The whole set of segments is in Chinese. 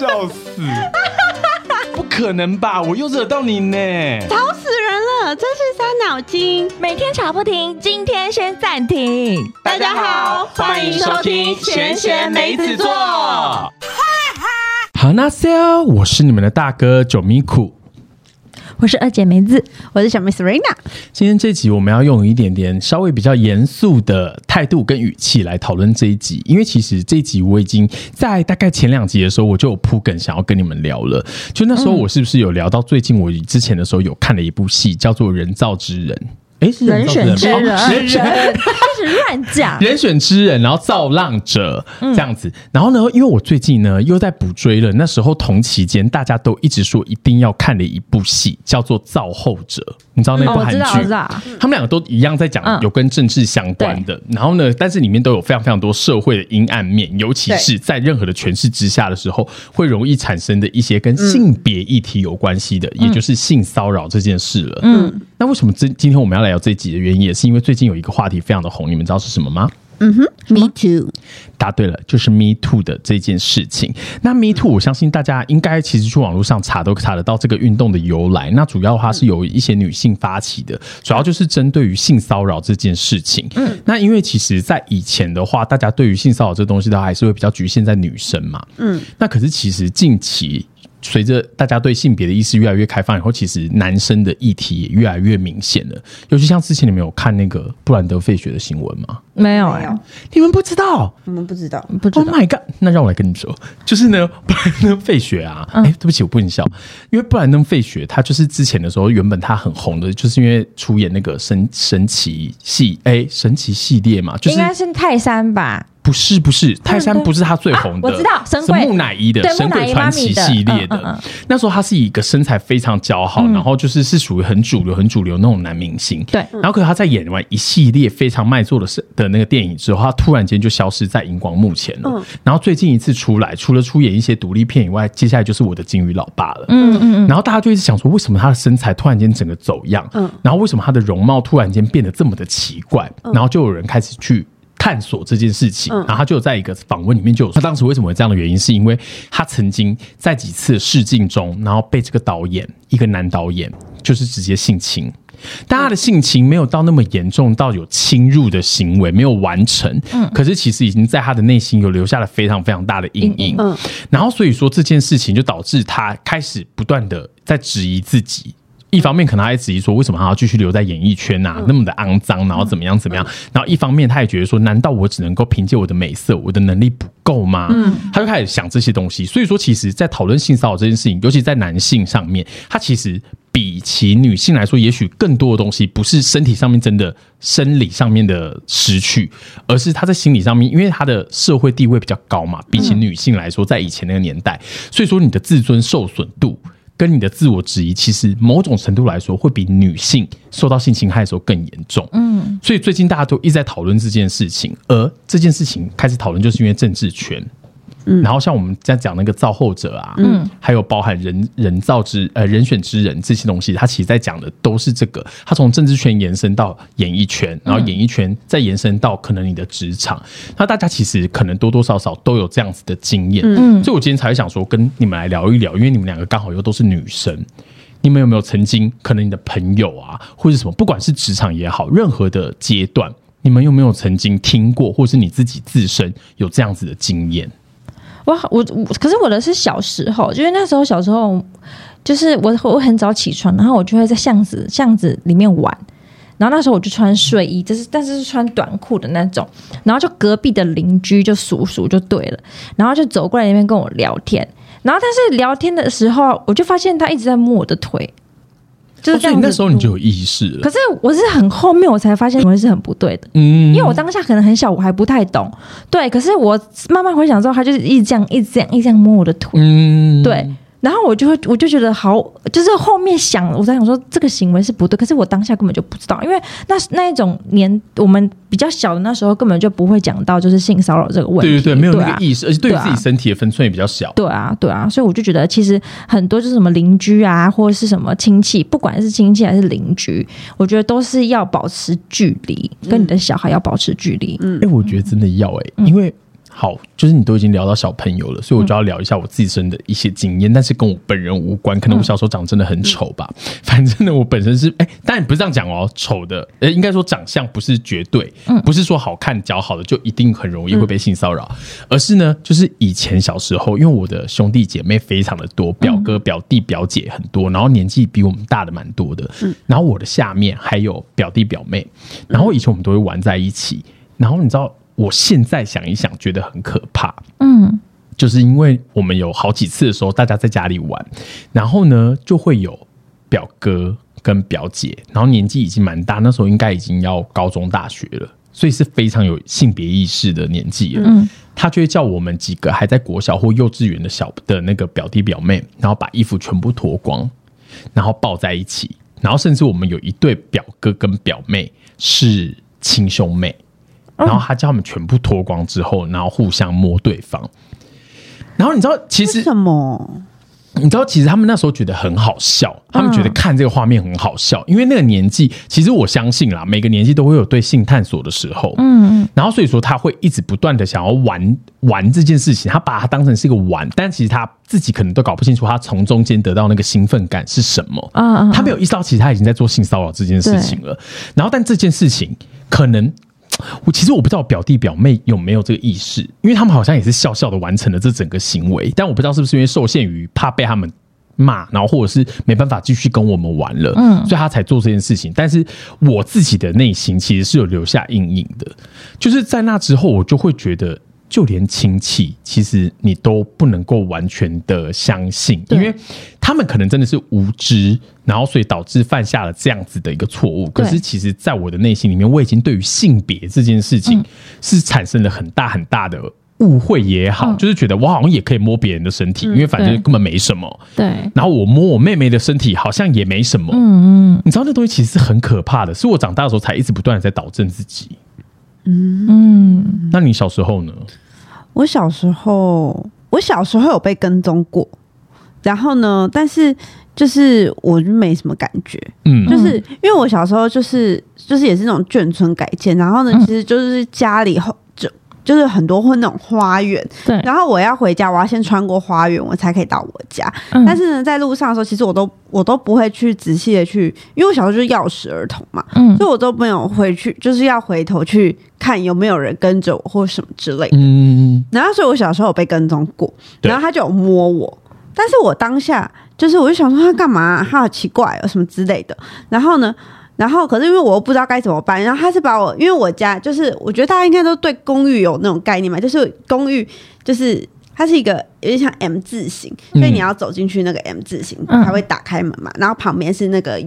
笑死！不可能吧？我又惹到你呢！吵死人了，真是伤脑筋。每天吵不停，今天先暂停。大家好，欢迎收听闲闲梅子座。哈，那 Sel，我是你们的大哥九米苦。我是二姐梅子，我是小妹 Serena。今天这集我们要用一点点稍微比较严肃的态度跟语气来讨论这一集，因为其实这一集我已经在大概前两集的时候我就有铺梗想要跟你们聊了。就那时候我是不是有聊到最近我之前的时候有看了一部戏叫做《人造之人》？哎，是人选之人，人选开始乱讲，人选之人，然后造浪者这样子。然后呢，因为我最近呢又在补追了，那时候同期间大家都一直说一定要看的一部戏，叫做《造后者》。你知道那部韩剧？他们两个都一样在讲有跟政治相关的。然后呢，但是里面都有非常非常多社会的阴暗面，尤其是在任何的诠释之下的时候，会容易产生的一些跟性别议题有关系的，也就是性骚扰这件事了。嗯，那为什么今今天我们要来聊这集的原因，也是因为最近有一个话题非常的红，你们知道是什么吗？嗯哼，Me Too，答对了，就是 Me Too 的这件事情。那 Me Too，我相信大家应该其实去网络上查都查得到这个运动的由来。那主要的话是由一些女性发起的，主要就是针对于性骚扰这件事情。嗯，那因为其实，在以前的话，大家对于性骚扰这东西，的话还是会比较局限在女生嘛。嗯，那可是其实近期。随着大家对性别的意识越来越开放以后，其实男生的议题也越来越明显了。尤其像之前你们有看那个布兰德费雪的新闻吗？没有哎，你们不知道？我们不知道，不知道。Oh my god！那让我来跟你说，就是呢，布兰德费雪啊，哎，对不起，我不能笑，因为布兰登费雪他就是之前的时候，原本他很红的，就是因为出演那个神神奇系哎神奇系列嘛，就是应该是泰山吧。不是不是，泰山不是他最红的，我知道，是木乃伊的《神鬼传奇》系列的。那时候他是一个身材非常姣好，然后就是是属于很主流、很主流那种男明星。对，然后可是他在演完一系列非常卖座的的那个电影之后，他突然间就消失在荧光幕前了。然后最近一次出来，除了出演一些独立片以外，接下来就是我的金鱼老爸了。嗯嗯嗯。然后大家就一直想说，为什么他的身材突然间整个走样？嗯。然后为什么他的容貌突然间变得这么的奇怪？然后就有人开始去。探索这件事情，然后他就在一个访问里面就有说，他当时为什么会这样的原因，是因为他曾经在几次试镜中，然后被这个导演一个男导演就是直接性侵，但他的性侵没有到那么严重到有侵入的行为，没有完成，嗯，可是其实已经在他的内心有留下了非常非常大的阴影，嗯，然后所以说这件事情就导致他开始不断的在质疑自己。一方面可能还质疑说，为什么还要继续留在演艺圈啊？那么的肮脏，然后怎么样怎么样？然后一方面他也觉得说，难道我只能够凭借我的美色，我的能力不够吗？嗯，他就开始想这些东西。所以说，其实，在讨论性骚扰这件事情，尤其在男性上面，他其实比起女性来说，也许更多的东西不是身体上面真的生理上面的失去，而是他在心理上面，因为他的社会地位比较高嘛，比起女性来说，在以前那个年代，所以说你的自尊受损度。跟你的自我质疑，其实某种程度来说，会比女性受到性侵害的时候更严重。嗯，所以最近大家都一直在讨论这件事情，而这件事情开始讨论，就是因为政治权。然后像我们在讲那个造后者啊，嗯，还有包含人人造之呃人选之人这些东西，他其实在讲的都是这个。他从政治圈延伸到演艺圈，然后演艺圈再延伸到可能你的职场。那大家其实可能多多少少都有这样子的经验。嗯，所以我今天才会想说跟你们来聊一聊，因为你们两个刚好又都是女生，你们有没有曾经可能你的朋友啊，或者什么，不管是职场也好，任何的阶段，你们有没有曾经听过，或是你自己自身有这样子的经验？我我，可是我的是小时候，就是那时候小时候，就是我我很早起床，然后我就会在巷子巷子里面玩，然后那时候我就穿睡衣，就是但是是穿短裤的那种，然后就隔壁的邻居就叔叔就对了，然后就走过来那边跟我聊天，然后但是聊天的时候，我就发现他一直在摸我的腿。就是这样，那时候你就有意识了。可是我是很后面我才发现，我是很不对的。嗯，因为我当下可能很小，我还不太懂。对，可是我慢慢回想之后，他就是一直这样，一直这样，一直这样摸我的腿。嗯，对。然后我就会，我就觉得好，就是后面想，我在想说这个行为是不对，可是我当下根本就不知道，因为那那一种年我们比较小的那时候根本就不会讲到就是性骚扰这个问题，对对对，没有那个意识，而且对自己身体的分寸也比较小。对啊，对啊，所以我就觉得其实很多就是什么邻居啊，或者是什么亲戚，不管是亲戚还是邻居，我觉得都是要保持距离，跟你的小孩要保持距离。嗯，哎，我觉得真的要哎，因为。好，就是你都已经聊到小朋友了，所以我就要聊一下我自身的一些经验，但是跟我本人无关。可能我小时候长真的很丑吧，反正呢，我本身是哎，当然不是这样讲哦，丑的，呃，应该说长相不是绝对，不是说好看脚好的就一定很容易会被性骚扰，而是呢，就是以前小时候，因为我的兄弟姐妹非常的多，表哥、表弟、表姐很多，然后年纪比我们大的蛮多的，然后我的下面还有表弟表妹，然后以前我们都会玩在一起，然后你知道。我现在想一想，觉得很可怕。嗯，就是因为我们有好几次的时候，大家在家里玩，然后呢，就会有表哥跟表姐，然后年纪已经蛮大，那时候应该已经要高中大学了，所以是非常有性别意识的年纪了。嗯，他就会叫我们几个还在国小或幼稚园的小的那个表弟表妹，然后把衣服全部脱光，然后抱在一起，然后甚至我们有一对表哥跟表妹是亲兄妹。然后他叫他们全部脱光之后，然后互相摸对方。然后你知道，其实什么？你知道，其实他们那时候觉得很好笑，他们觉得看这个画面很好笑，因为那个年纪，其实我相信啦，每个年纪都会有对性探索的时候。嗯嗯。然后所以说，他会一直不断的想要玩玩这件事情，他把它当成是一个玩，但其实他自己可能都搞不清楚，他从中间得到那个兴奋感是什么。啊他没有意识到，其实他已经在做性骚扰这件事情了。然后，但这件事情可能。我其实我不知道表弟表妹有没有这个意识，因为他们好像也是笑笑的完成了这整个行为，但我不知道是不是因为受限于怕被他们骂，然后或者是没办法继续跟我们玩了，嗯，所以他才做这件事情。但是我自己的内心其实是有留下阴影的，就是在那之后，我就会觉得。就连亲戚，其实你都不能够完全的相信，因为他们可能真的是无知，然后所以导致犯下了这样子的一个错误。可是，其实，在我的内心里面，我已经对于性别这件事情是产生了很大很大的误会也好，就是觉得我好像也可以摸别人的身体，因为反正根本没什么。对。然后我摸我妹妹的身体，好像也没什么。嗯嗯。你知道那东西其实是很可怕的，是我长大的时候才一直不断的在导正自己。嗯，那你小时候呢？我小时候，我小时候有被跟踪过，然后呢，但是就是我没什么感觉，嗯，就是因为我小时候就是就是也是那种眷村改建，然后呢，其实就是家里后。就是很多会那种花园，对。然后我要回家，我要先穿过花园，我才可以到我家。但是呢，在路上的时候，其实我都我都不会去仔细的去，因为我小时候就是钥匙儿童嘛，嗯，所以我都没有回去，就是要回头去看有没有人跟着我或什么之类的。嗯。然后，所以我小时候有被跟踪过，然后他就有摸我，但是我当下就是我就想说他干嘛？他好奇怪哦，什么之类的。然后呢？然后，可是因为我又不知道该怎么办，然后他是把我，因为我家就是，我觉得大家应该都对公寓有那种概念嘛，就是公寓就是它是一个有点像 M 字形，所以你要走进去那个 M 字形才会打开门嘛，然后旁边是那个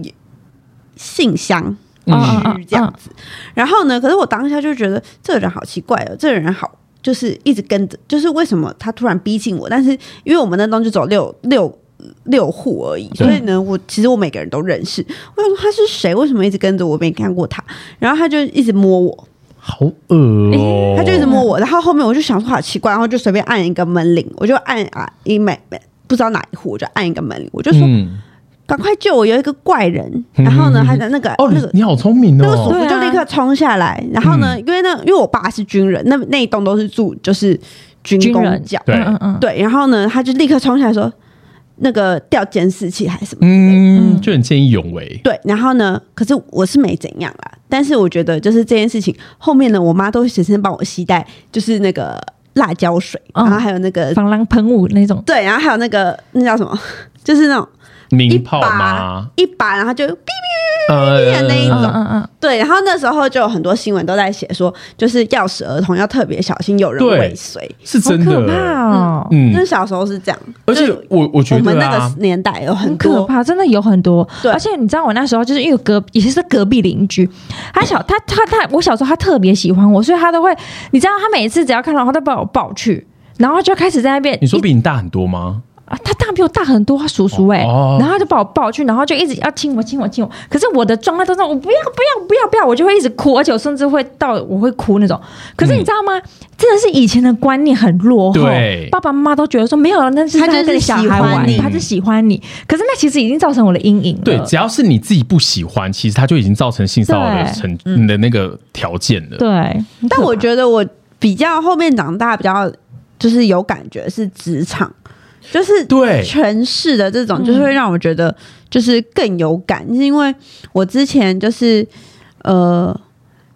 信箱区这样子。然后呢，可是我当下就觉得这个人好奇怪哦，这个人好就是一直跟着，就是为什么他突然逼近我？但是因为我们那栋就走六六。六户而已，所以呢，我其实我每个人都认识。我想说他是谁？为什么一直跟着我？没看过他，然后他就一直摸我，好恶哦！他就一直摸我，然后后面我就想说好奇怪，然后就随便按一个门铃，我就按啊一每不知道哪一户，我就按一个门铃，我就说赶快救我，有一个怪人。然后呢，他的那个哦，那个你好聪明哦，那个叔叔就立刻冲下来。然后呢，因为那因为我爸是军人，那那一栋都是住就是军工教，对嗯嗯对。然后呢，他就立刻冲下来说。那个调监视器还是什么？嗯，就很见义勇为。对，然后呢？可是我是没怎样啦。但是我觉得，就是这件事情后面呢，我妈都会随身帮我携带，就是那个辣椒水，然后还有那个防狼喷雾那种。对，然后还有那个那叫什么？就是那种。一把一把，然后就哔哔哔哔的那一种，嗯嗯，对。然后那时候就有很多新闻都在写说，就是钥匙儿童要特别小心，有人尾随，是真的可怕哦。嗯，那小时候是这样，而且我我觉得我们那个年代有很可怕，真的有很多。对，而且你知道我那时候就是因为隔也是隔壁邻居，他小他他他，我小时候他特别喜欢我，所以他都会，你知道他每次只要看到他都把我抱去，然后就开始在那边。你说比你大很多吗？啊，他当然比我大很多，他叔叔哎，然后他就把我抱去，然后就一直要亲我，亲我，亲我。可是我的状态都是我不要，不要，不要，不要，我就会一直哭，而且我甚至会到我会哭那种。可是你知道吗？真的是以前的观念很落后，爸爸妈妈都觉得说没有，那是他跟小孩玩，他是喜欢你。可是那其实已经造成我的阴影了。对，只要是你自己不喜欢，其实他就已经造成性骚扰的成你的那个条件了。对，但我觉得我。比较后面长大比较就是有感觉是职场，就是对。诠释的这种，就是会让我觉得就是更有感，是因为我之前就是呃。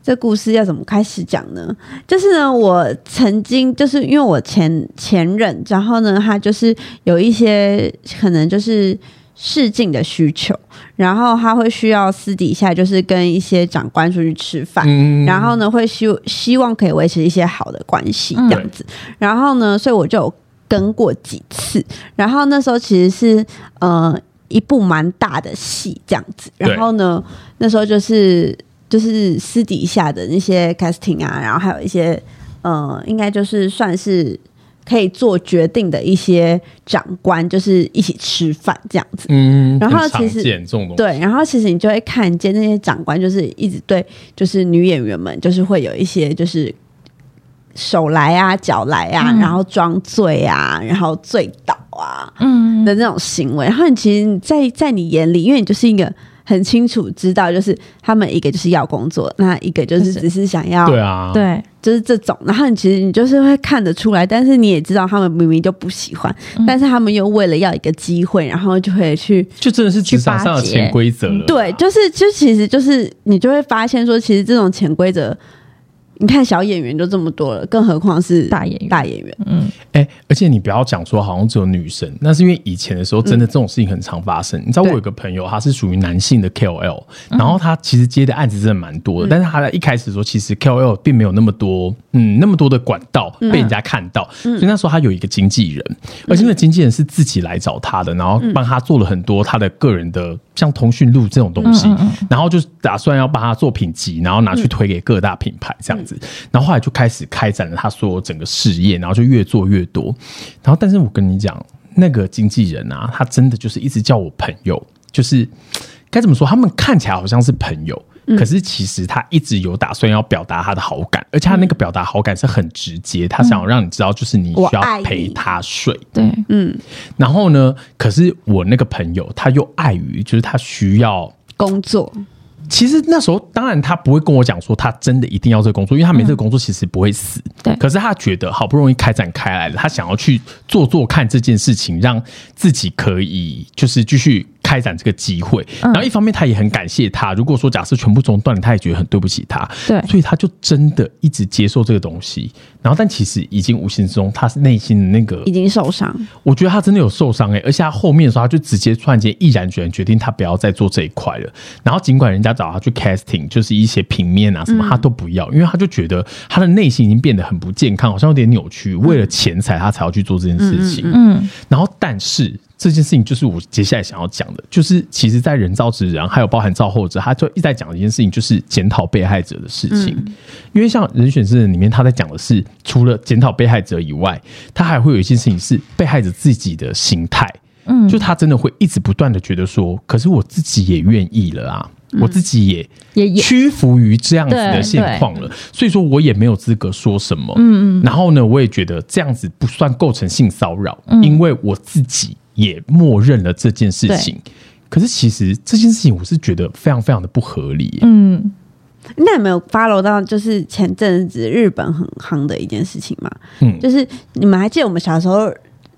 这故事要怎么开始讲呢？就是呢，我曾经就是因为我前前任，然后呢，他就是有一些可能就是试镜的需求，然后他会需要私底下就是跟一些长官出去吃饭，然后呢会希希望可以维持一些好的关系这样子，然后呢，所以我就跟过几次，然后那时候其实是呃一部蛮大的戏这样子，然后呢那时候就是。就是私底下的那些 casting 啊，然后还有一些呃，应该就是算是可以做决定的一些长官，就是一起吃饭这样子。嗯，然后其实对，然后其实你就会看见那些长官就是一直对，就是女演员们就是会有一些就是手来啊、脚来啊，然后装醉啊，然后醉倒啊，嗯的那种行为。然后你其实，在在你眼里，因为你就是一个。很清楚知道，就是他们一个就是要工作，那一个就是只是想要对啊，对，就是这种。然后你其实你就是会看得出来，但是你也知道他们明明就不喜欢，但是他们又为了要一个机会，然后就会去，就真的是职场上的潜规则了。对，就是就其实就是你就会发现说，其实这种潜规则。你看小演员就这么多了，更何况是大演员。大演员，嗯，哎，而且你不要讲说好像只有女生，那是因为以前的时候真的这种事情很常发生。你知道我有个朋友，他是属于男性的 KOL，然后他其实接的案子真的蛮多的，但是他在一开始的时候，其实 KOL 并没有那么多，嗯，那么多的管道被人家看到，所以那时候他有一个经纪人，而且那个经纪人是自己来找他的，然后帮他做了很多他的个人的像通讯录这种东西，然后就打算要把它做品级，然后拿去推给各大品牌这样子。然后后来就开始开展了他所有整个事业，然后就越做越多。然后，但是我跟你讲，那个经纪人啊，他真的就是一直叫我朋友，就是该怎么说？他们看起来好像是朋友，可是其实他一直有打算要表达他的好感，而且他那个表达好感是很直接，他想要让你知道，就是你需要陪他睡。对，嗯。然后呢，可是我那个朋友他又碍于，就是他需要工作。其实那时候，当然他不会跟我讲说他真的一定要这个工作，因为他没这个工作其实不会死。对，可是他觉得好不容易开展开来了，他想要去做做看这件事情，让自己可以就是继续。开展这个机会，然后一方面他也很感谢他。如果说假设全部中断了，他也觉得很对不起他。对，所以他就真的一直接受这个东西。然后，但其实已经无形之中，他是内心的那个已经受伤。我觉得他真的有受伤哎，而且他后面的时候，他就直接突然间毅然决然决定他不要再做这一块了。然后，尽管人家找他去 casting，就是一些平面啊什么，他都不要，因为他就觉得他的内心已经变得很不健康，好像有点扭曲。为了钱财，他才要去做这件事情。嗯，然后但是。这件事情就是我接下来想要讲的，就是其实，在人造之人还有包含造后者，他就一直在讲一件事情，就是检讨被害者的事情。因为像人选之人里面，他在讲的是，除了检讨被害者以外，他还会有一件事情是被害者自己的心态。嗯，就他真的会一直不断的觉得说，可是我自己也愿意了啊，我自己也也屈服于这样子的现况了，所以说我也没有资格说什么。嗯嗯，然后呢，我也觉得这样子不算构成性骚扰，因为我自己。也默认了这件事情，可是其实这件事情我是觉得非常非常的不合理。嗯，那有没有 follow 到就是前阵子日本很夯的一件事情嘛？嗯，就是你们还记得我们小时候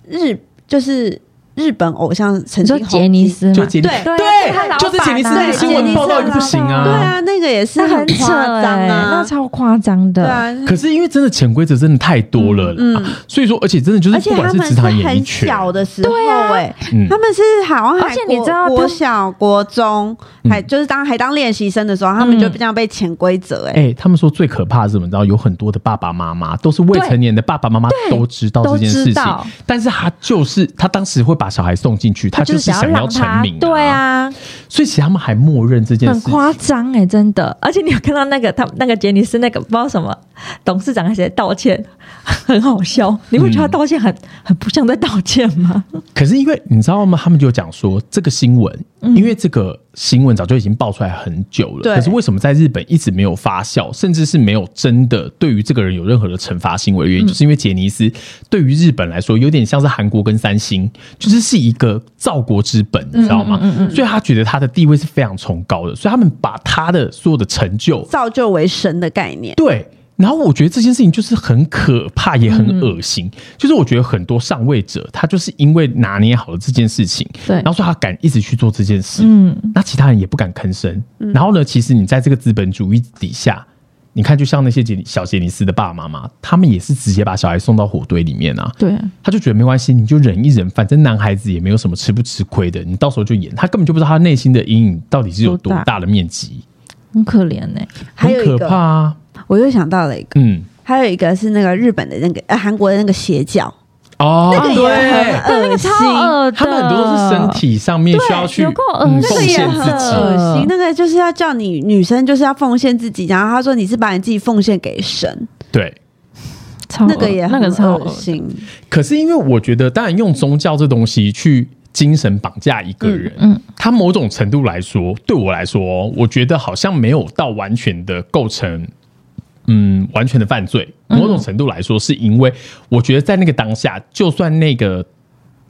日就是。日本偶像曾经杰尼斯嘛，对对，就是杰尼斯那个新闻报道也不行啊，对啊，那个也是很夸张啊，那超夸张的。对啊，可是因为真的潜规则真的太多了，嗯，所以说，而且真的就是，而且他们是很小的时候，哎，他们是好像，而且你知道，国小、国中还就是当还当练习生的时候，他们就这样被潜规则，哎，哎，他们说最可怕是什么？你知道，有很多的爸爸妈妈都是未成年的爸爸妈妈都知道这件事情，但是他就是他当时会把。小孩送进去，他就是想要成名，对啊，所以其实他们还默认这件事，很夸张哎，真的。而且你有看到那个他那个杰尼斯那个不知道什么董事长还是道歉，很好笑。你会觉得道歉很很不像在道歉吗？可是因为你知道吗？他们就讲说这个新闻，因为这个。新闻早就已经爆出来很久了，可是为什么在日本一直没有发酵，甚至是没有真的对于这个人有任何的惩罚行为？原因就是因为杰尼斯对于日本来说有点像是韩国跟三星，就是是一个造国之本，你知道吗？所以他觉得他的地位是非常崇高的，所以他们把他的所有的成就造就为神的概念。对。然后我觉得这件事情就是很可怕，也很恶心。就是我觉得很多上位者，他就是因为拿捏好了这件事情，对，然后说他敢一直去做这件事，嗯，那其他人也不敢吭声。然后呢，其实你在这个资本主义底下，你看，就像那些杰小杰尼斯的爸爸妈妈，他们也是直接把小孩送到火堆里面啊。对，他就觉得没关系，你就忍一忍，反正男孩子也没有什么吃不吃亏的，你到时候就演。他根本就不知道他内心的阴影到底是有多大的面积，很可怜呢，很可怕啊。我又想到了一个，嗯，还有一个是那个日本的那个呃韩国的那个邪教。哦，那个也很恶心，他们很多都是身体上面需要去奉献自己，恶心。那个就是要叫你女生就是要奉献自己，然后他说你是把你自己奉献给神，对，那个也那个超恶心。可是因为我觉得，当然用宗教这东西去精神绑架一个人，嗯，他某种程度来说，对我来说，我觉得好像没有到完全的构成。嗯，完全的犯罪，某种程度来说，是因为我觉得在那个当下，就算那个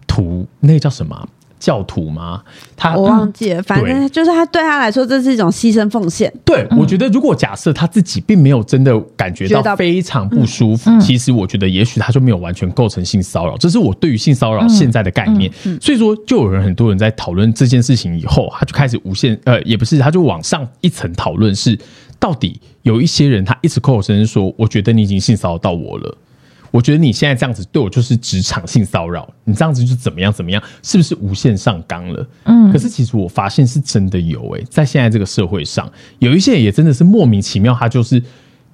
徒，那个叫什么教徒吗？他我忘记了，反正就是他对他来说，这是一种牺牲奉献。对，我觉得如果假设他自己并没有真的感觉到非常不舒服，其实我觉得也许他就没有完全构成性骚扰。这是我对于性骚扰现在的概念。所以说，就有人很多人在讨论这件事情以后，他就开始无限呃，也不是，他就往上一层讨论是。到底有一些人，他一直口口声声说：“我觉得你已经性骚扰到我了，我觉得你现在这样子对我就是职场性骚扰，你这样子就怎么样怎么样，是不是无限上纲了？”嗯，可是其实我发现是真的有诶，在现在这个社会上，有一些人也真的是莫名其妙，他就是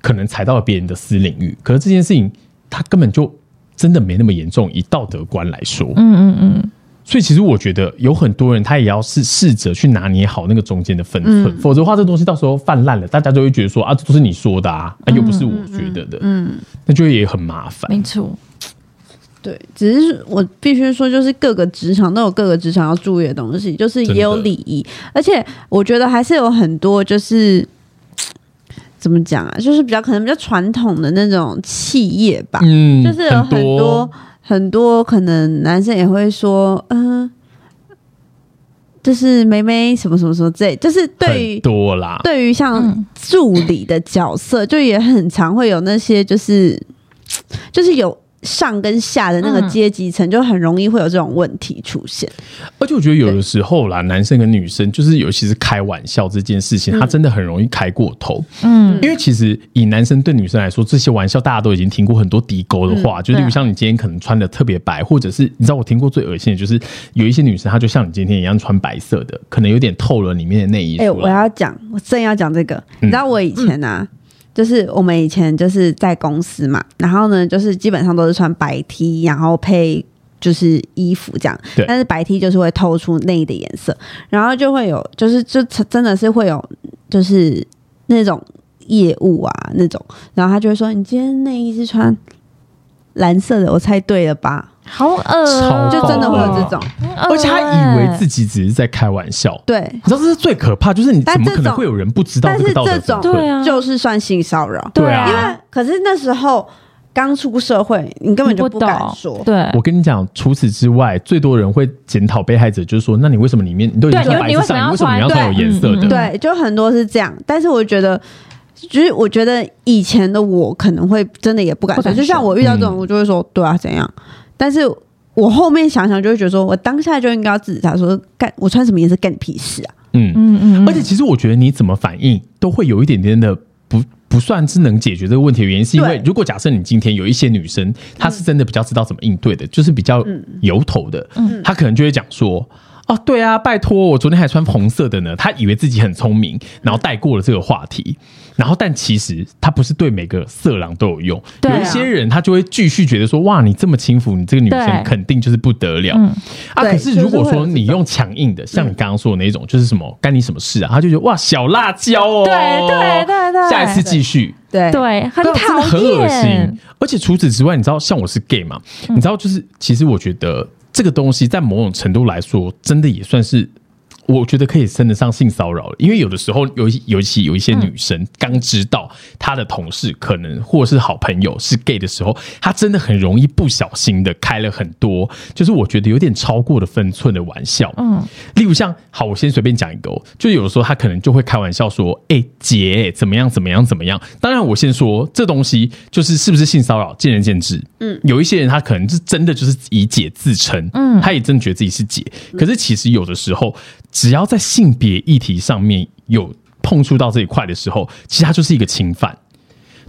可能踩到了别人的私领域，可是这件事情他根本就真的没那么严重，以道德观来说，嗯嗯嗯。所以其实我觉得有很多人他也要试试着去拿捏好那个中间的分寸，否则的话这东西到时候泛滥了，大家就会觉得说啊，这都是你说的啊，又不是我觉得的，嗯，那就也很麻烦。没错，对，只是我必须说，就是各个职场都有各个职场要注意的东西，就是也有礼仪，而且我觉得还是有很多就是 怎么讲啊，就是比较可能比较传统的那种企业吧，嗯，就是有很多。很多可能男生也会说，嗯，就是梅梅什么什么什么之类，就是对于多啦，对于像助理的角色，就也很常会有那些，就是就是有。上跟下的那个阶级层就很容易会有这种问题出现，而且我觉得有的时候啦，男生跟女生就是尤其是开玩笑这件事情，他真的很容易开过头。嗯，因为其实以男生对女生来说，这些玩笑大家都已经听过很多低沟的话，就例如像你今天可能穿的特别白，或者是你知道我听过最恶心的就是有一些女生，她就像你今天一样穿白色的，可能有点透了里面的内衣。哎，我要讲，我正要讲这个，你知道我以前啊。就是我们以前就是在公司嘛，然后呢，就是基本上都是穿白 T，然后配就是衣服这样。但是白 T 就是会透出内衣的颜色，然后就会有，就是就真的是会有，就是那种业务啊那种，然后他就会说：“你今天内衣是穿蓝色的，我猜对了吧？”好恶，就真的会有这种，而且他以为自己只是在开玩笑。对，你知道这是最可怕，就是你怎么可能会有人不知道？但是这种对啊，就是算性骚扰。对啊，因为可是那时候刚出社会，你根本就不敢说。对，我跟你讲，除此之外，最多人会检讨被害者，就是说，那你为什么里面你都已经穿白色，你为什么要穿有颜色的？对，就很多是这样。但是我觉得，就是我觉得以前的我可能会真的也不敢说，就像我遇到这种，我就会说，对啊，怎样？但是。我后面想想就会觉得，说我当下就应该要制止他，说干我穿什么颜色干你屁事啊！嗯嗯嗯。而且其实我觉得你怎么反应都会有一点点的不不算是能解决这个问题的原因，是因为如果假设你今天有一些女生，她是真的比较知道怎么应对的，就是比较油头的，她可能就会讲说。哦，对啊，拜托，我昨天还穿红色的呢。他以为自己很聪明，然后带过了这个话题。然后，但其实他不是对每个色狼都有用。有一些人，他就会继续觉得说：“哇，你这么轻浮，你这个女生肯定就是不得了。”啊，可是如果说你用强硬的，像你刚刚说的那种，就是什么干你什么事啊？他就觉得哇，小辣椒哦。对对对对。下一次继续。对对，很讨厌，很恶心。而且除此之外，你知道，像我是 gay 嘛？你知道，就是其实我觉得。这个东西在某种程度来说，真的也算是我觉得可以称得上性骚扰，因为有的时候尤尤其有一些女生刚知道她的同事可能或是好朋友是 gay 的时候，她真的很容易不小心的开了很多，就是我觉得有点超过的分寸的玩笑。嗯，例如像好，我先随便讲一个，就有的时候她可能就会开玩笑说：“哎，姐怎么样怎么样怎么样？”当然，我先说这东西就是是不是性骚扰，见仁见智。嗯，有一些人他可能是真的就是以姐自称，嗯，他也真的觉得自己是姐，可是其实有的时候。只要在性别议题上面有碰触到这一块的时候，其实它就是一个侵犯。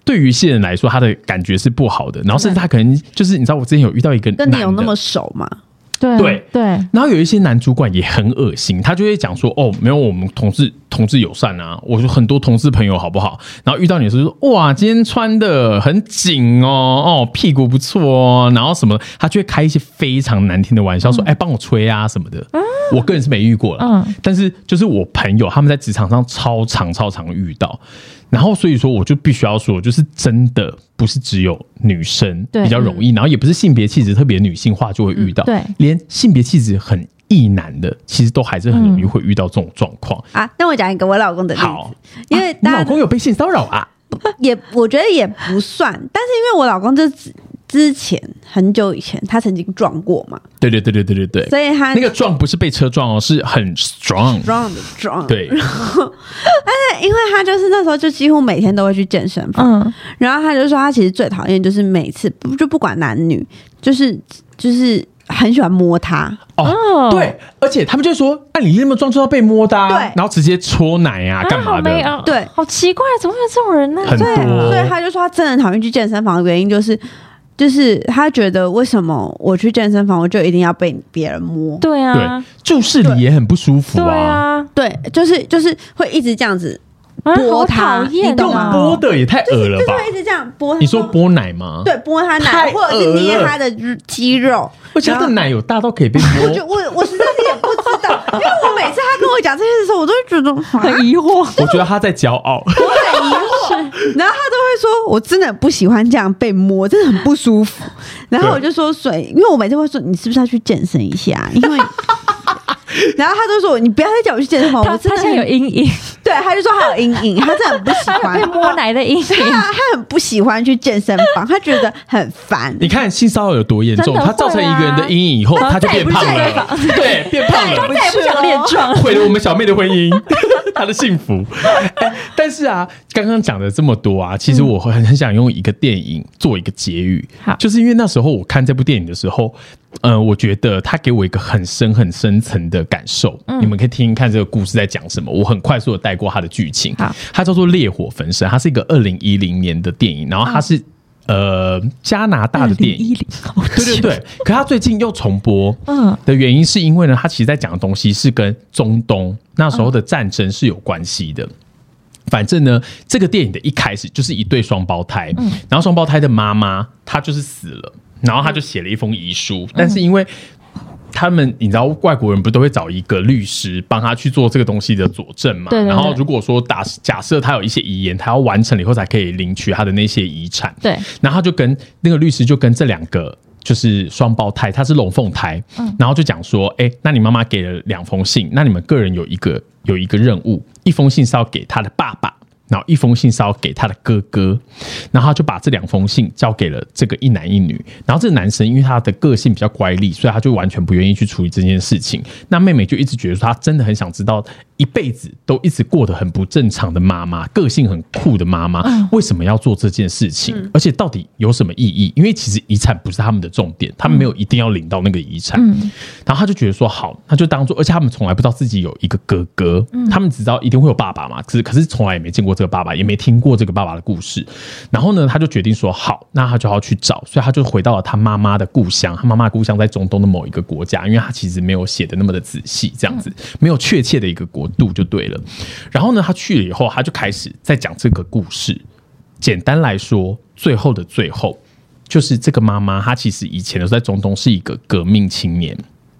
对于一些人来说，他的感觉是不好的。然后甚至他可能就是你知道，我之前有遇到一个跟你有那么熟吗？对对，然后有一些男主管也很恶心，他就会讲说：“哦，没有，我们同事同志友善啊，我说很多同事朋友好不好？”然后遇到你是说：“哇，今天穿的很紧哦，哦，屁股不错哦。”然后什么，他就会开一些非常难听的玩笑，说：“哎，帮我吹啊什么的。”我个人是没遇过了，嗯，但是就是我朋友他们在职场上超常超常遇到。然后，所以说，我就必须要说，就是真的不是只有女生比较容易，然后也不是性别气质特别女性化就会遇到，对，连性别气质很异男的，其实都还是很容易会遇到这种状况。啊。那我讲一个我老公的例子，因为你老公有被性骚扰啊，也我觉得也不算，但是因为我老公这。之前很久以前，他曾经撞过嘛？对对对对对对对。所以他那个撞不是被车撞哦，是很 strong，strong 的撞。对。但是 因为他就是那时候就几乎每天都会去健身房，嗯，然后他就说他其实最讨厌就是每次不就不管男女，就是就是很喜欢摸他哦。对，而且他们就说：“那你那么壮就要被摸的。”对，然后直接搓奶啊，干嘛的？对，好奇怪，怎么会有这种人呢？很多，所以他就说他真的讨厌去健身房的原因就是。就是他觉得为什么我去健身房我就一定要被别人摸？对啊，注视你也很不舒服啊。对，就是就是会一直这样子拨他，你懂吗？拨的也太恶了吧！就是一直这样拨。你说拨奶吗？对，拨他奶，或者是捏他的肌肉。而且他的奶有大到可以被摸。我我我实在是也不知道，因为我每次他跟我讲这些的时候，我都会觉得很疑惑。我觉得他在骄傲。然后他都会说：“我真的不喜欢这样被摸，真的很不舒服。”然后我就说：“水，因为我每次会说，你是不是要去健身一下？因为。” 然后他就说：“你不要再叫我去健身房，我真的有阴影。”对，他就说他有阴影，他真的很不喜欢被摸奶的阴影。他他很不喜欢去健身房，他觉得很烦。你看性骚扰有多严重？他造成一个人的阴影以后，他就变胖了。对，变胖了，再也不想练壮，毁了我们小妹的婚姻，她的幸福。但是啊，刚刚讲的这么多啊，其实我很很想用一个电影做一个结语，就是因为那时候我看这部电影的时候。嗯，我觉得他给我一个很深很深层的感受，你们可以听听看这个故事在讲什么。我很快速的带过它的剧情，它叫做《烈火焚身》，它是一个二零一零年的电影，然后它是呃加拿大的电影，对对对。可他最近又重播，嗯，的原因是因为呢，他其实在讲的东西是跟中东那时候的战争是有关系的。反正呢，这个电影的一开始就是一对双胞胎，然后双胞胎的妈妈她就是死了。然后她就写了一封遗书，但是因为他们你知道外国人不都会找一个律师帮他去做这个东西的佐证嘛？然后如果说打假设他有一些遗言，他要完成了以后才可以领取他的那些遗产。对，然后就跟那个律师就跟这两个就是双胞胎，他是龙凤胎，然后就讲说，哎，那你妈妈给了两封信，那你们个人有一个有一个任务，一封信是要给他的爸爸。然后一封信是要给他的哥哥，然后他就把这两封信交给了这个一男一女。然后这个男生因为他的个性比较乖戾，所以他就完全不愿意去处理这件事情。那妹妹就一直觉得说，她真的很想知道。一辈子都一直过得很不正常的妈妈，个性很酷的妈妈，为什么要做这件事情？而且到底有什么意义？因为其实遗产不是他们的重点，他们没有一定要领到那个遗产。然后他就觉得说好，那就当做，而且他们从来不知道自己有一个哥哥，他们只知道一定会有爸爸嘛，可是可是从来也没见过这个爸爸，也没听过这个爸爸的故事。然后呢，他就决定说好，那他就要去找，所以他就回到了他妈妈的故乡。他妈妈故乡在中东的某一个国家，因为他其实没有写的那么的仔细，这样子没有确切的一个国。度就对了，然后呢，他去了以后，他就开始在讲这个故事。简单来说，最后的最后，就是这个妈妈，她其实以前都在中东是一个革命青年。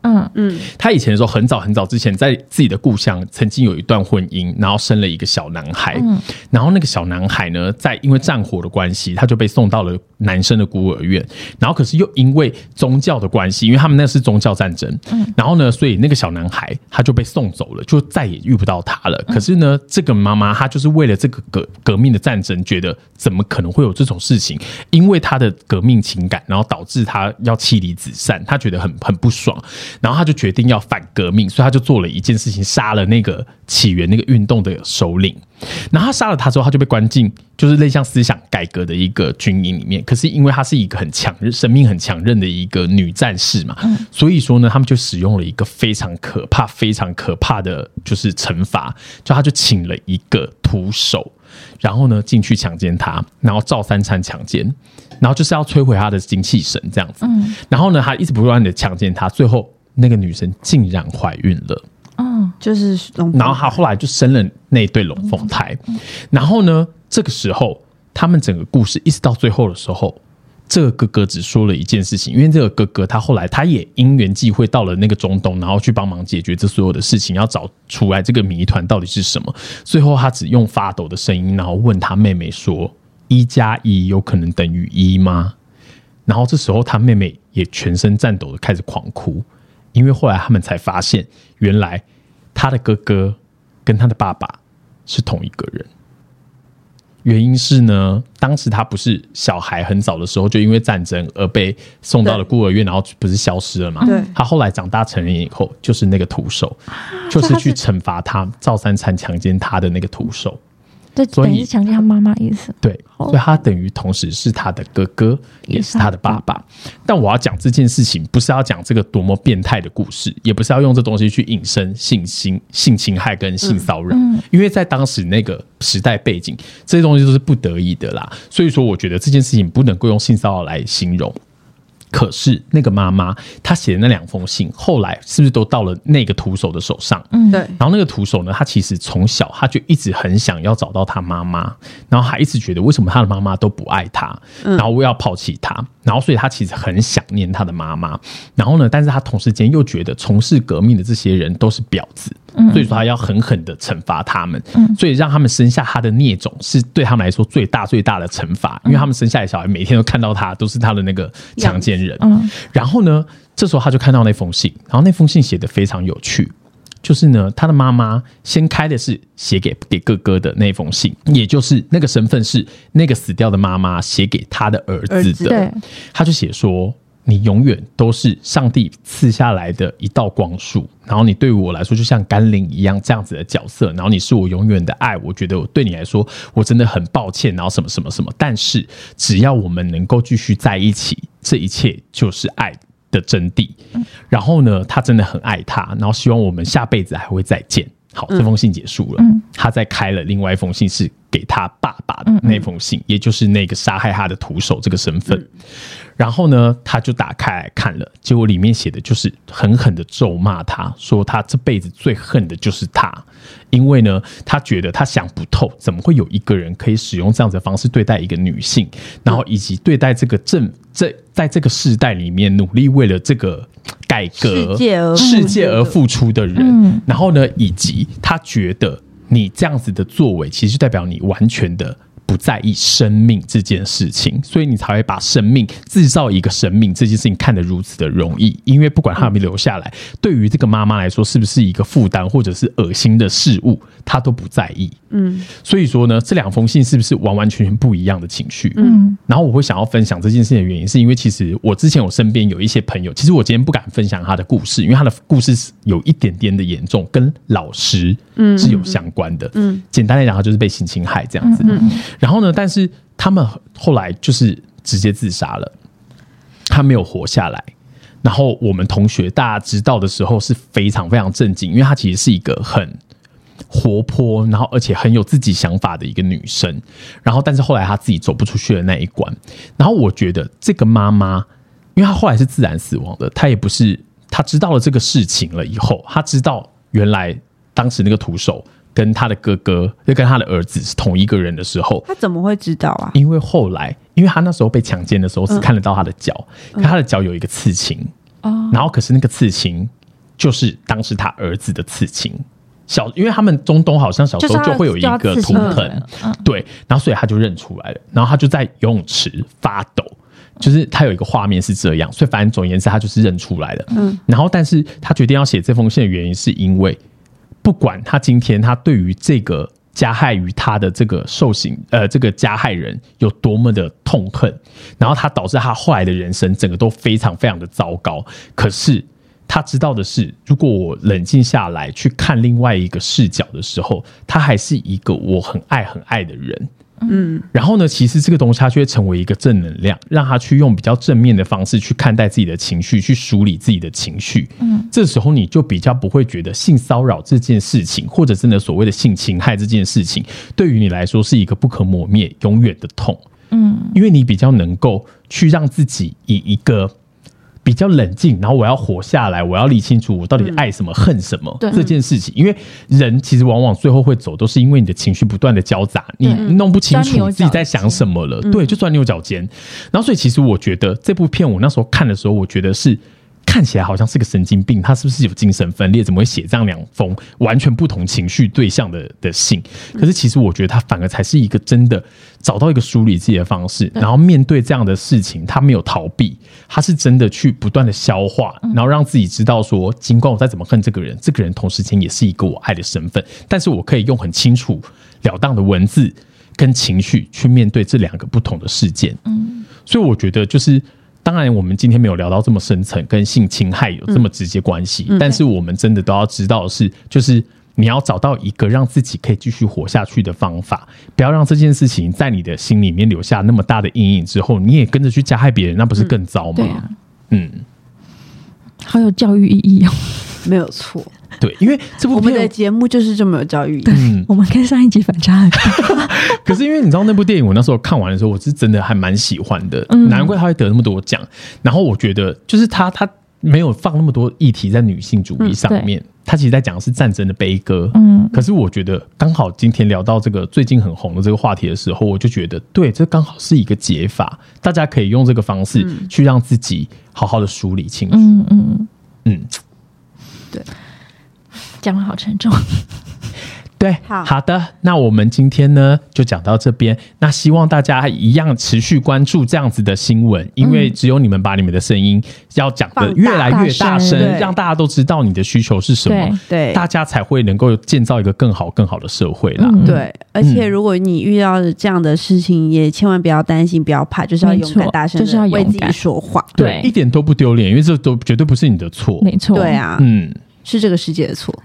嗯嗯，他以前的时候很早很早之前，在自己的故乡曾经有一段婚姻，然后生了一个小男孩。嗯，然后那个小男孩呢，在因为战火的关系，他就被送到了男生的孤儿院。然后可是又因为宗教的关系，因为他们那是宗教战争。嗯，然后呢，所以那个小男孩他就被送走了，就再也遇不到他了。可是呢，这个妈妈她就是为了这个革革命的战争，觉得怎么可能会有这种事情？因为他的革命情感，然后导致他要妻离子散，他觉得很很不爽。然后他就决定要反革命，所以他就做了一件事情，杀了那个起源那个运动的首领。然后他杀了他之后，他就被关进就是类像思想改革的一个军营里面。可是因为他是一个很强韧、生命很强韧的一个女战士嘛，所以说呢，他们就使用了一个非常可怕、非常可怕的就是惩罚，就他就请了一个徒手，然后呢进去强奸他，然后照三餐强奸。然后就是要摧毁他的精气神，这样子。嗯，然后呢，他一直不断的强奸他，最后那个女生竟然怀孕了。嗯，就是然后她后来就生了那对龙凤胎。然后呢，这个时候他们整个故事一直到最后的时候，这个哥哥只说了一件事情，因为这个哥哥他后来他也因缘际会到了那个中东，然后去帮忙解决这所有的事情，要找出来这个谜团到底是什么。最后他只用发抖的声音，然后问他妹妹说。一加一有可能等于一吗？然后这时候他妹妹也全身颤抖的开始狂哭，因为后来他们才发现，原来他的哥哥跟他的爸爸是同一个人。原因是呢，当时他不是小孩很早的时候就因为战争而被送到了孤儿院，然后不是消失了嘛？对。他后来长大成人以后，就是那个徒手，就是去惩罚他赵三餐强奸他的那个徒手。对，等于强奸他妈妈意思。对，所以他等于同时是他的哥哥，也是他的爸爸。但我要讲这件事情，不是要讲这个多么变态的故事，也不是要用这东西去引申性侵、性侵害跟性骚扰。嗯，因为在当时那个时代背景，这些东西都是不得已的啦。所以说，我觉得这件事情不能够用性骚扰来形容。可是那个妈妈，她写的那两封信，后来是不是都到了那个徒手的手上？嗯，对。然后那个徒手呢，他其实从小他就一直很想要找到他妈妈，然后还一直觉得为什么他的妈妈都不爱他，然后我要抛弃他，然后所以他其实很想念他的妈妈。然后呢，但是他同时间又觉得从事革命的这些人都是婊子。所以说他要狠狠的惩罚他们，所以让他们生下他的孽种是对他们来说最大最大的惩罚，因为他们生下来小孩每天都看到他都是他的那个强奸人。然后呢，这时候他就看到那封信，然后那封信写的非常有趣，就是呢，他的妈妈先开的是写给给哥哥的那封信，也就是那个身份是那个死掉的妈妈写给他的儿子的，他就写说。你永远都是上帝赐下来的一道光束，然后你对我来说就像甘霖一样这样子的角色，然后你是我永远的爱。我觉得我对你来说我真的很抱歉，然后什么什么什么。但是只要我们能够继续在一起，这一切就是爱的真谛。然后呢，他真的很爱他，然后希望我们下辈子还会再见。好，这封信结束了，他再开了另外一封信，是给他爸爸的那封信，也就是那个杀害他的徒手这个身份。然后呢，他就打开来看了，结果里面写的就是狠狠的咒骂他，说他这辈子最恨的就是他，因为呢，他觉得他想不透，怎么会有一个人可以使用这样子的方式对待一个女性，然后以及对待这个正这在这个世代里面努力为了这个改革世界而付出的人，然后呢，以及他觉得你这样子的作为，其实代表你完全的。不在意生命这件事情，所以你才会把生命制造一个生命这件事情看得如此的容易。因为不管他有没有留下来，对于这个妈妈来说，是不是一个负担或者是恶心的事物，她都不在意。嗯，所以说呢，这两封信是不是完完全全不一样的情绪？嗯，然后我会想要分享这件事情的原因，是因为其实我之前我身边有一些朋友，其实我今天不敢分享他的故事，因为他的故事是有一点点的严重，跟老师嗯是有相关的。嗯，简单来讲，他就是被性侵害这样子。嗯。然后呢？但是他们后来就是直接自杀了，他没有活下来。然后我们同学大家知道的时候是非常非常震惊，因为他其实是一个很活泼，然后而且很有自己想法的一个女生。然后，但是后来她自己走不出去的那一关。然后我觉得这个妈妈，因为她后来是自然死亡的，她也不是她知道了这个事情了以后，她知道原来当时那个徒手。跟她的哥哥，就跟她的儿子是同一个人的时候，她怎么会知道啊？因为后来，因为她那时候被强奸的时候只看得到他的脚，她的脚有一个刺青哦，然后可是那个刺青就是当时他儿子的刺青。小，因为他们中东好像小时候就会有一个图腾，对，然后所以他就认出来了，然后他就在游泳池发抖，就是他有一个画面是这样，所以反正总而言之，他就是认出来了。嗯，然后但是他决定要写这封信的原因，是因为不管他今天他对于这个加害于他的这个受刑呃这个加害人有多么的痛恨，然后他导致他后来的人生整个都非常非常的糟糕，可是。他知道的是，如果我冷静下来去看另外一个视角的时候，他还是一个我很爱很爱的人。嗯，然后呢，其实这个东西它就会成为一个正能量，让他去用比较正面的方式去看待自己的情绪，去梳理自己的情绪。嗯，这时候你就比较不会觉得性骚扰这件事情，或者真的所谓的性侵害这件事情，对于你来说是一个不可磨灭、永远的痛。嗯，因为你比较能够去让自己以一个。比较冷静，然后我要活下来，我要理清楚我到底爱什么恨什么这件事情。因为人其实往往最后会走，都是因为你的情绪不断的交杂，你弄不清楚自己在想什么了，对，就钻牛角尖。然后，所以其实我觉得这部片我那时候看的时候，我觉得是。看起来好像是个神经病，他是不是有精神分裂？怎么会写这样两封完全不同情绪对象的的信？可是其实我觉得他反而才是一个真的找到一个梳理自己的方式，然后面对这样的事情，他没有逃避，他是真的去不断的消化，然后让自己知道说，尽管我再怎么恨这个人，这个人同时间也是一个我爱的身份，但是我可以用很清楚了当的文字跟情绪去面对这两个不同的事件。嗯，所以我觉得就是。当然，我们今天没有聊到这么深层，跟性侵害有这么直接关系。但是，我们真的都要知道的是，就是你要找到一个让自己可以继续活下去的方法，不要让这件事情在你的心里面留下那么大的阴影。之后，你也跟着去加害别人，那不是更糟吗？嗯，好有教育意义哦，没有错。对，因为这部我们的节目就是这么有教育。嗯，我们跟上一集反差很大。可是因为你知道那部电影，我那时候看完的时候，我是真的还蛮喜欢的。难怪他会得那么多奖。然后我觉得，就是他他没有放那么多议题在女性主义上面，他其实在讲的是战争的悲歌。嗯。可是我觉得，刚好今天聊到这个最近很红的这个话题的时候，我就觉得，对，这刚好是一个解法，大家可以用这个方式去让自己好好的梳理清楚。嗯嗯嗯，对。讲的好沉重，对，好。好的，那我们今天呢就讲到这边。那希望大家一样持续关注这样子的新闻，因为只有你们把你们的声音要讲的越来越大声，让大家都知道你的需求是什么，对，大家才会能够建造一个更好更好的社会啦。对，而且如果你遇到这样的事情，也千万不要担心，不要怕，就是要勇敢大声，就是要为自己说话，对，一点都不丢脸，因为这都绝对不是你的错，没错，对啊，嗯。是这个世界的错，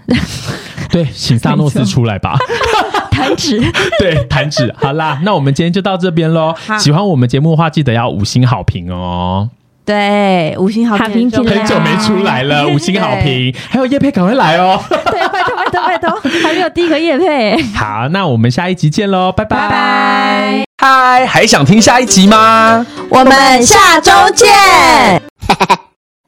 对，请萨诺斯出来吧，弹指，对，弹指，好啦，那我们今天就到这边喽。喜欢我们节目的话，记得要五星好评哦。对，五星好评，很久没出来了，五星好评，还有叶佩赶快来哦。对，拜托拜托拜托，还没有第一个叶佩。好，那我们下一集见喽，拜拜拜。嗨，还想听下一集吗？我们下周见。